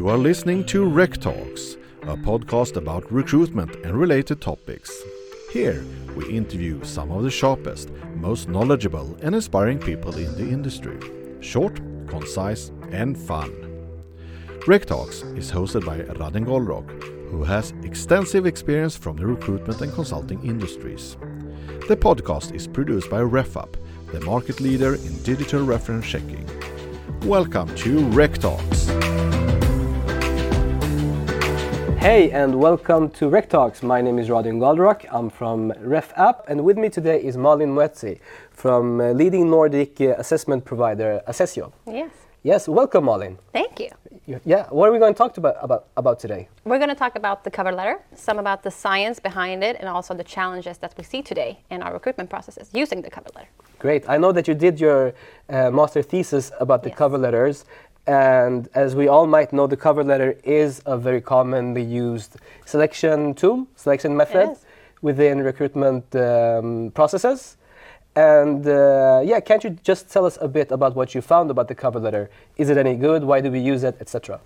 You are listening to RecTalks, a podcast about recruitment and related topics. Here, we interview some of the sharpest, most knowledgeable, and inspiring people in the industry. Short, concise, and fun. RecTalks is hosted by Raden Golrock, who has extensive experience from the recruitment and consulting industries. The podcast is produced by Refapp, the market leader in digital reference checking. Welcome to RecTalks. Hey, and welcome to RecTalks. My name is Radin Galdrock. I'm from Refapp, and with me today is Malin Moezzi from uh, leading Nordic uh, assessment provider Assessio. Yes. Yes, welcome, Malin. Thank you. You- Yeah, what are we going to talk about, about, about today? We're going to talk about the cover letter, some about the science behind it, and also the challenges that we see today in our recruitment processes using the cover letter. Great. I know that you did your uh, master thesis about the Yes. cover letters, and as we all might know, the cover letter is a very commonly used selection tool, selection method within recruitment um, processes. And uh, yeah, can't you just tell us a bit about what you found about the cover letter? Is it any good? Why do we use it, etc.?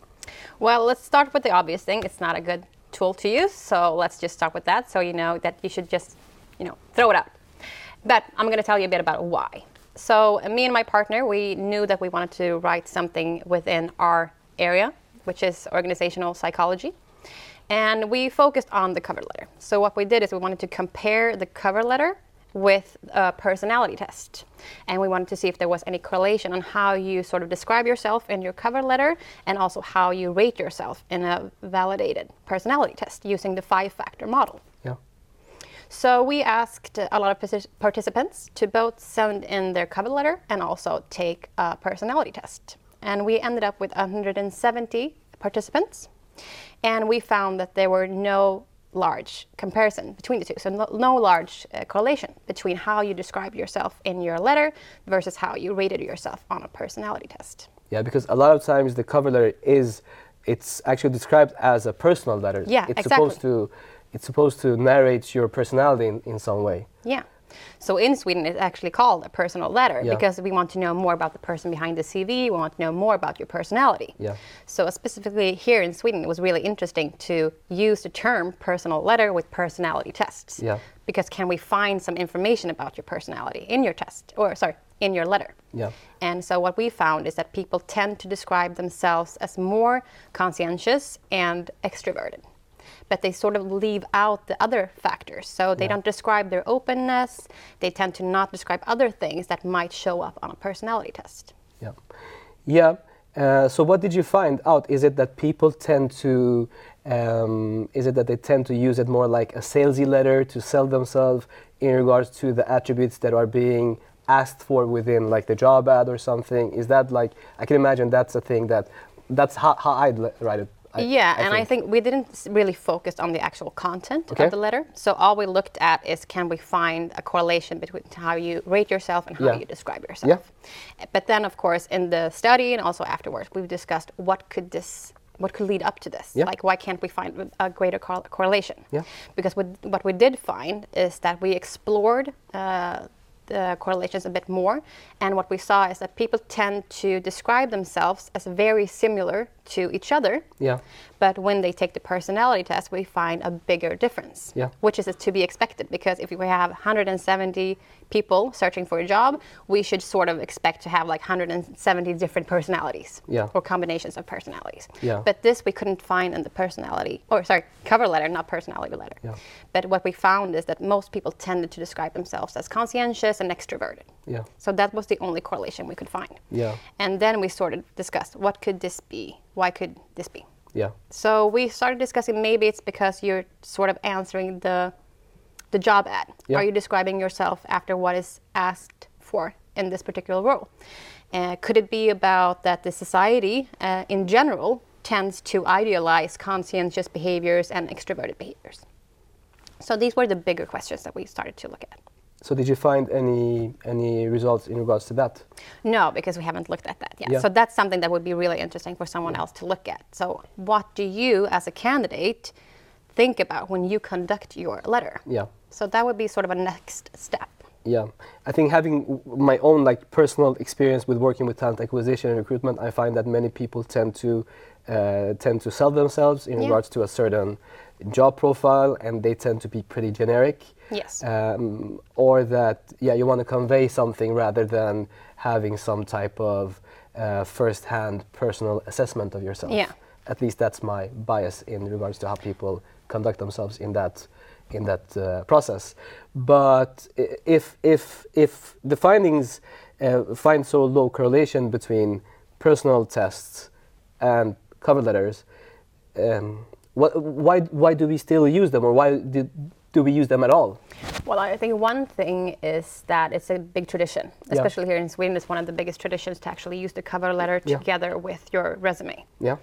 Well, let's start with the obvious thing. It's not a good tool to use, so let's just start with that so you know that you should just, you know, throw it out. But I'm going to tell you a bit about why. So, me and my partner, we knew that we wanted to write something within our area, which is organizational psychology. And we focused on the cover letter. So, what we did is we wanted to compare the cover letter with a personality test. And we wanted to see if there was any correlation on how you sort of describe yourself in your cover letter and also how you rate yourself in a validated personality test using the five factor model. So we asked a lot of participants to both send in their cover letter and also take a personality test. And we ended up with 170 participants. And we found that there were no large comparison between the two. So no, no large uh, correlation between how you describe yourself in your letter versus how you rated yourself on a personality test. Yeah, because a lot of times the cover letter is, it's actually described as a personal letter. Yeah, it's exactly. supposed to, it's supposed to narrate your personality in, in some way. Yeah. So in Sweden, it's actually called a personal letter Yeah. because we want to know more about the person behind the CV. We want to know more about your personality. Yeah. So specifically here in Sweden, it was really interesting to use the term personal letter with personality tests. Yeah. Because can we find some information about your personality in your test, or sorry, in your letter? Yeah. And so what we found is that people tend to describe themselves as more conscientious and extroverted. But they sort of leave out the other factors. So they don't describe their openness. They tend to not describe other things that might show up on a personality test. Yeah. Yeah. Uh, so what did you find out? Is it that people tend to, um, is it that they tend to use it more like a salesy letter to sell themselves in regards to the attributes that are being asked for within like the job ad or something? Is that like, I can imagine that's a thing that, that's how, how I'd write it. I- yeah, and I think we didn't really focus on the actual content Okay. of the letter. So all we looked at is can we find a correlation between how you rate yourself and how Yeah. you describe yourself. Yeah. But then, of course, in the study and also afterwards, we've discussed what could this, what could lead up to this. Yeah. Like, why can't we find a greater cor- correlation? Yeah. Because what, what we did find is that we explored. Uh, the correlations a bit more, and what we saw is that people tend to describe themselves as very similar to each other, Yeah. but when they take the personality test, we find a bigger difference, Yeah. which is to be expected because if we have 170 people searching for a job, we should sort of expect to have like 170 different personalities Yeah. or combinations of personalities. Yeah. But this we couldn't find in the personality, or sorry, cover letter, not personality letter. Yeah. But what we found is that most people tended to describe themselves as conscientious and extroverted. Yeah. So that was the only correlation we could find. Yeah. And then we sort of discussed what could this be? Why could this be? Yeah. So we started discussing maybe it's because you're sort of answering the the job ad. Yeah. Are you describing yourself after what is asked for in this particular role? Uh, could it be about that the society uh, in general tends to idealize conscientious behaviors and extroverted behaviors? So these were the bigger questions that we started to look at. So did you find any any results in regards to that? No, because we haven't looked at that yet. Yeah. So that's something that would be really interesting for someone else to look at. So, what do you, as a candidate, think about when you conduct your letter? Yeah. So that would be sort of a next step. Yeah, I think having my own like personal experience with working with talent acquisition and recruitment, I find that many people tend to uh, tend to sell themselves in Yeah. regards to a certain job profile, and they tend to be pretty generic. Yes. Um, or that yeah, you want to convey something rather than having some type of uh, first-hand personal assessment of yourself. Yeah. At least that's my bias in regards to how people conduct themselves in that in that uh, process. But if if if the findings uh, find so low correlation between personal tests and cover letters, um, what, why why do we still use them, or why do, do we use them at all? Well, I think one thing is that it's a big tradition, Yeah. especially here in Sweden. It's one of the biggest traditions to actually use the cover letter Yeah. together with your resume. Yeah.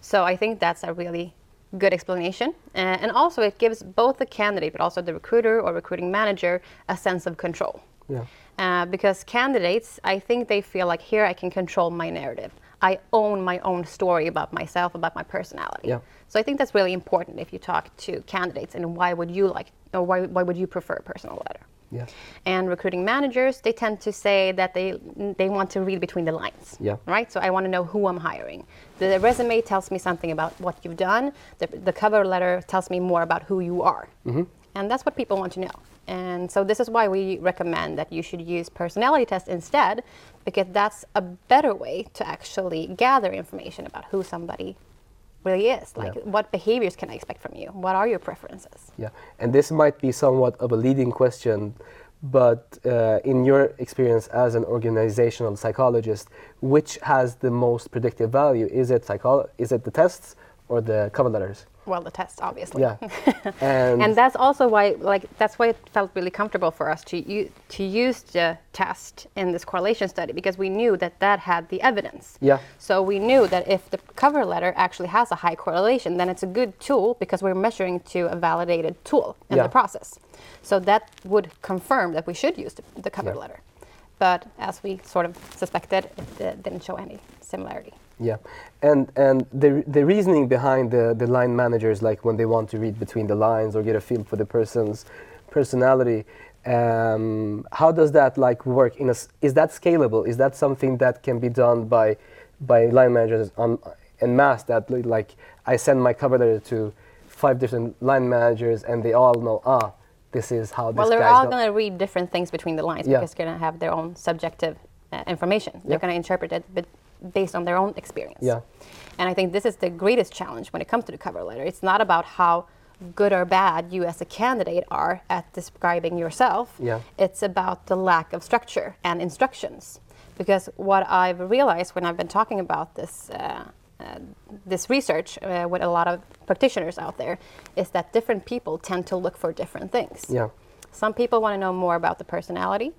So I think that's a really good explanation. Uh, and also, it gives both the candidate but also the recruiter or recruiting manager a sense of control. Yeah. Uh, because candidates, I think they feel like here I can control my narrative. I own my own story about myself, about my personality. Yeah. So I think that's really important if you talk to candidates and why would you like or why, why would you prefer a personal letter? Yeah. And recruiting managers, they tend to say that they they want to read between the lines. Yeah. Right. So I want to know who I'm hiring. The resume tells me something about what you've done. The, the cover letter tells me more about who you are. And that's what people want to know. And so this is why we recommend that you should use personality tests instead, because that's a better way to actually gather information about who somebody really is. Like Yeah. what behaviors can I expect from you? What are your preferences? Yeah, and this might be somewhat of a leading question, but uh, in your experience as an organizational psychologist, which has the most predictive value? Is it psycholo- Is it the tests or the cover letters? Well, the test, obviously. Yeah, and, and that's also why like that's why it felt really comfortable for us to u- to use the test in this correlation study because we knew that that had the evidence Yeah. so we knew that if the cover letter actually has a high correlation then it's a good tool because we're measuring to a validated tool in Yeah. the process so that would confirm that we should use the, the cover Yeah. letter but as we sort of suspected it uh, didn't show any similarity Yeah, and and the the reasoning behind the the line managers, like when they want to read between the lines or get a feel for the person's personality, um, how does that like work? In a, is that scalable? Is that something that can be done by by line managers on en masse? That like I send my cover letter to five different line managers, and they all know ah. This is how this well they're all going to read different things between the lines Yeah. because they're going to have their own subjective uh, information they're going to interpret it but based on their own experience Yeah. and i think this is the greatest challenge when it comes to the cover letter it's not about how good or bad you as a candidate are at describing yourself Yeah. it's about the lack of structure and instructions because what i've realized when i've been talking about this uh, uh, this research uh, with a lot of practitioners out there is that different people tend to look for different things Yeah. some people want to know more about the personality.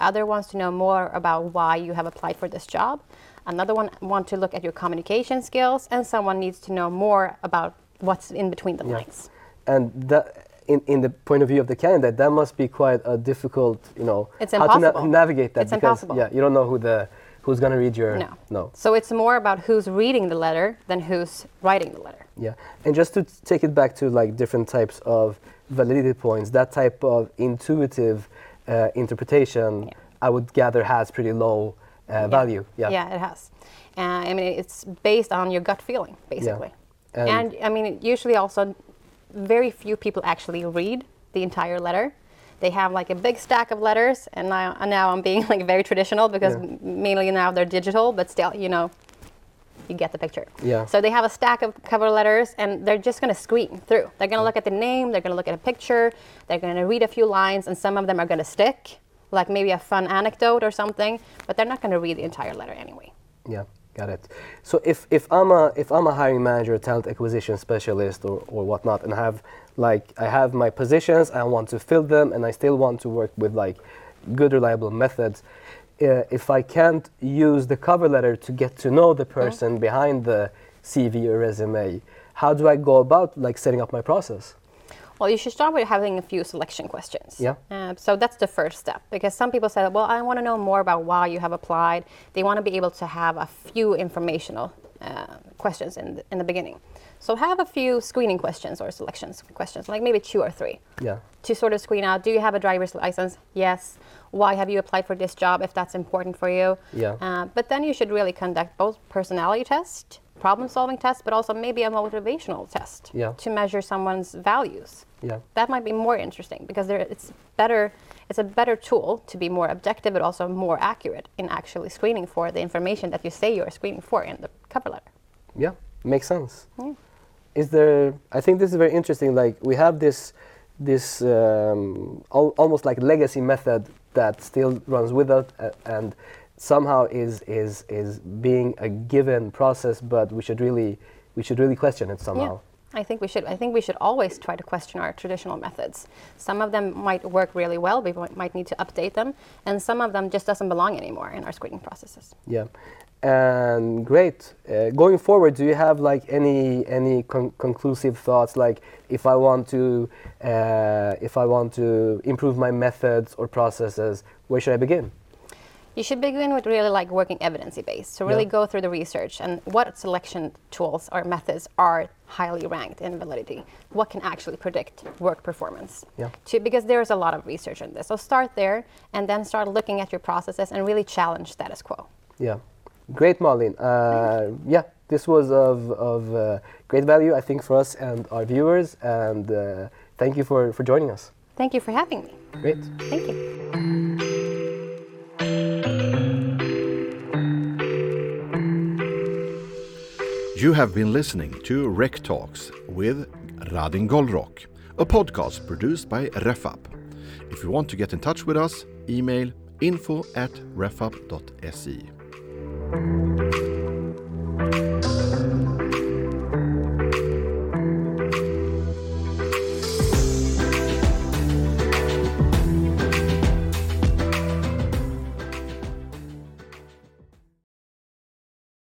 Other wants to know more about why you have applied for this job. Another one want to look at your communication skills, and someone needs to know more about what's in between the Yeah. lines. And that, in, in the point of view of the candidate, that must be quite a difficult, you know, It's how to impossible. navigate that It's because impossible. yeah, you don't know who the who's going to read your No. no. So it's more about who's reading the letter than who's writing the letter. Yeah, and just to t- take it back to like different types of validity points, that type of intuitive uh, interpretation, Yeah. I would gather has pretty low uh, value. Yeah. Yeah, it has. Uh, I mean, it's based on your gut feeling, basically. And- And, I mean, usually also, very few people actually read the entire letter. They have like a big stack of letters, and now, now I'm being like very traditional because Yeah. mainly now they're digital, but still, you know, you get the picture. Yeah. So they have a stack of cover letters, and they're just going to screen through. They're going to look at the name, they're going to look at a picture, they're going to read a few lines, and some of them are going to stick, like maybe a fun anecdote or something, but they're not going to read the entire letter anyway. Yeah, got it. So if, if I'm a if I'm a hiring manager, talent acquisition specialist, or, or whatnot, and I have like I have my positions, I want to fill them, and I still want to work with like good, reliable methods. Uh, if I can't use the cover letter to get to know the person behind the CV or resume, how do I go about like setting up my process? Well, you should start with having a few selection questions. Yeah. Uh, so that's the first step because some people say, well, I want to know more about why you have applied. They want to be able to have a few informational uh, questions in the, in the beginning. So have a few screening questions or selections questions, like maybe two or three, Yeah, to sort of screen out: Do you have a driver's license? Yes. why have you applied for this job if that's important for you. Yeah. Uh, but then you should really conduct both personality test, problem solving test, but also maybe a motivational test Yeah. to measure someone's values. Yeah. That might be more interesting because there, it's better. It's a better tool to be more objective, but also more accurate in actually screening for the information that you say you are screening for in the cover letter. Yeah, makes sense. Is there? I think this is very interesting. Like we have this, this um, al- almost like legacy method that still runs with us, uh, and somehow is is is being a given process. But we should really we should really question it somehow. I think we should. I think we should always try to question our traditional methods. Some of them might work really well. We might- might need to update them, and some of them just doesn't belong anymore in our screening processes. Yeah, and great. Uh, going forward, do you have like any any con- conclusive thoughts? Like, if I want to uh, if I want to improve my methods or processes, where should I begin? You should begin with really like working evidence based. So really Yeah. go through the research and what selection tools or methods are highly ranked in validity. What can actually predict work performance? Yeah. To, because there's a lot of research on this. So start there and then start looking at your processes and really challenge status quo. Yeah, great, Malin. Uh, yeah, this was of of uh, great value, I think, for us and our viewers. And uh, thank you for for joining us. Thank you for having me. Great. Thank you. You have been listening to RecTalks with Radin Golrock, a podcast produced by Refapp. If you want to get in touch with us, email info at refapp.se.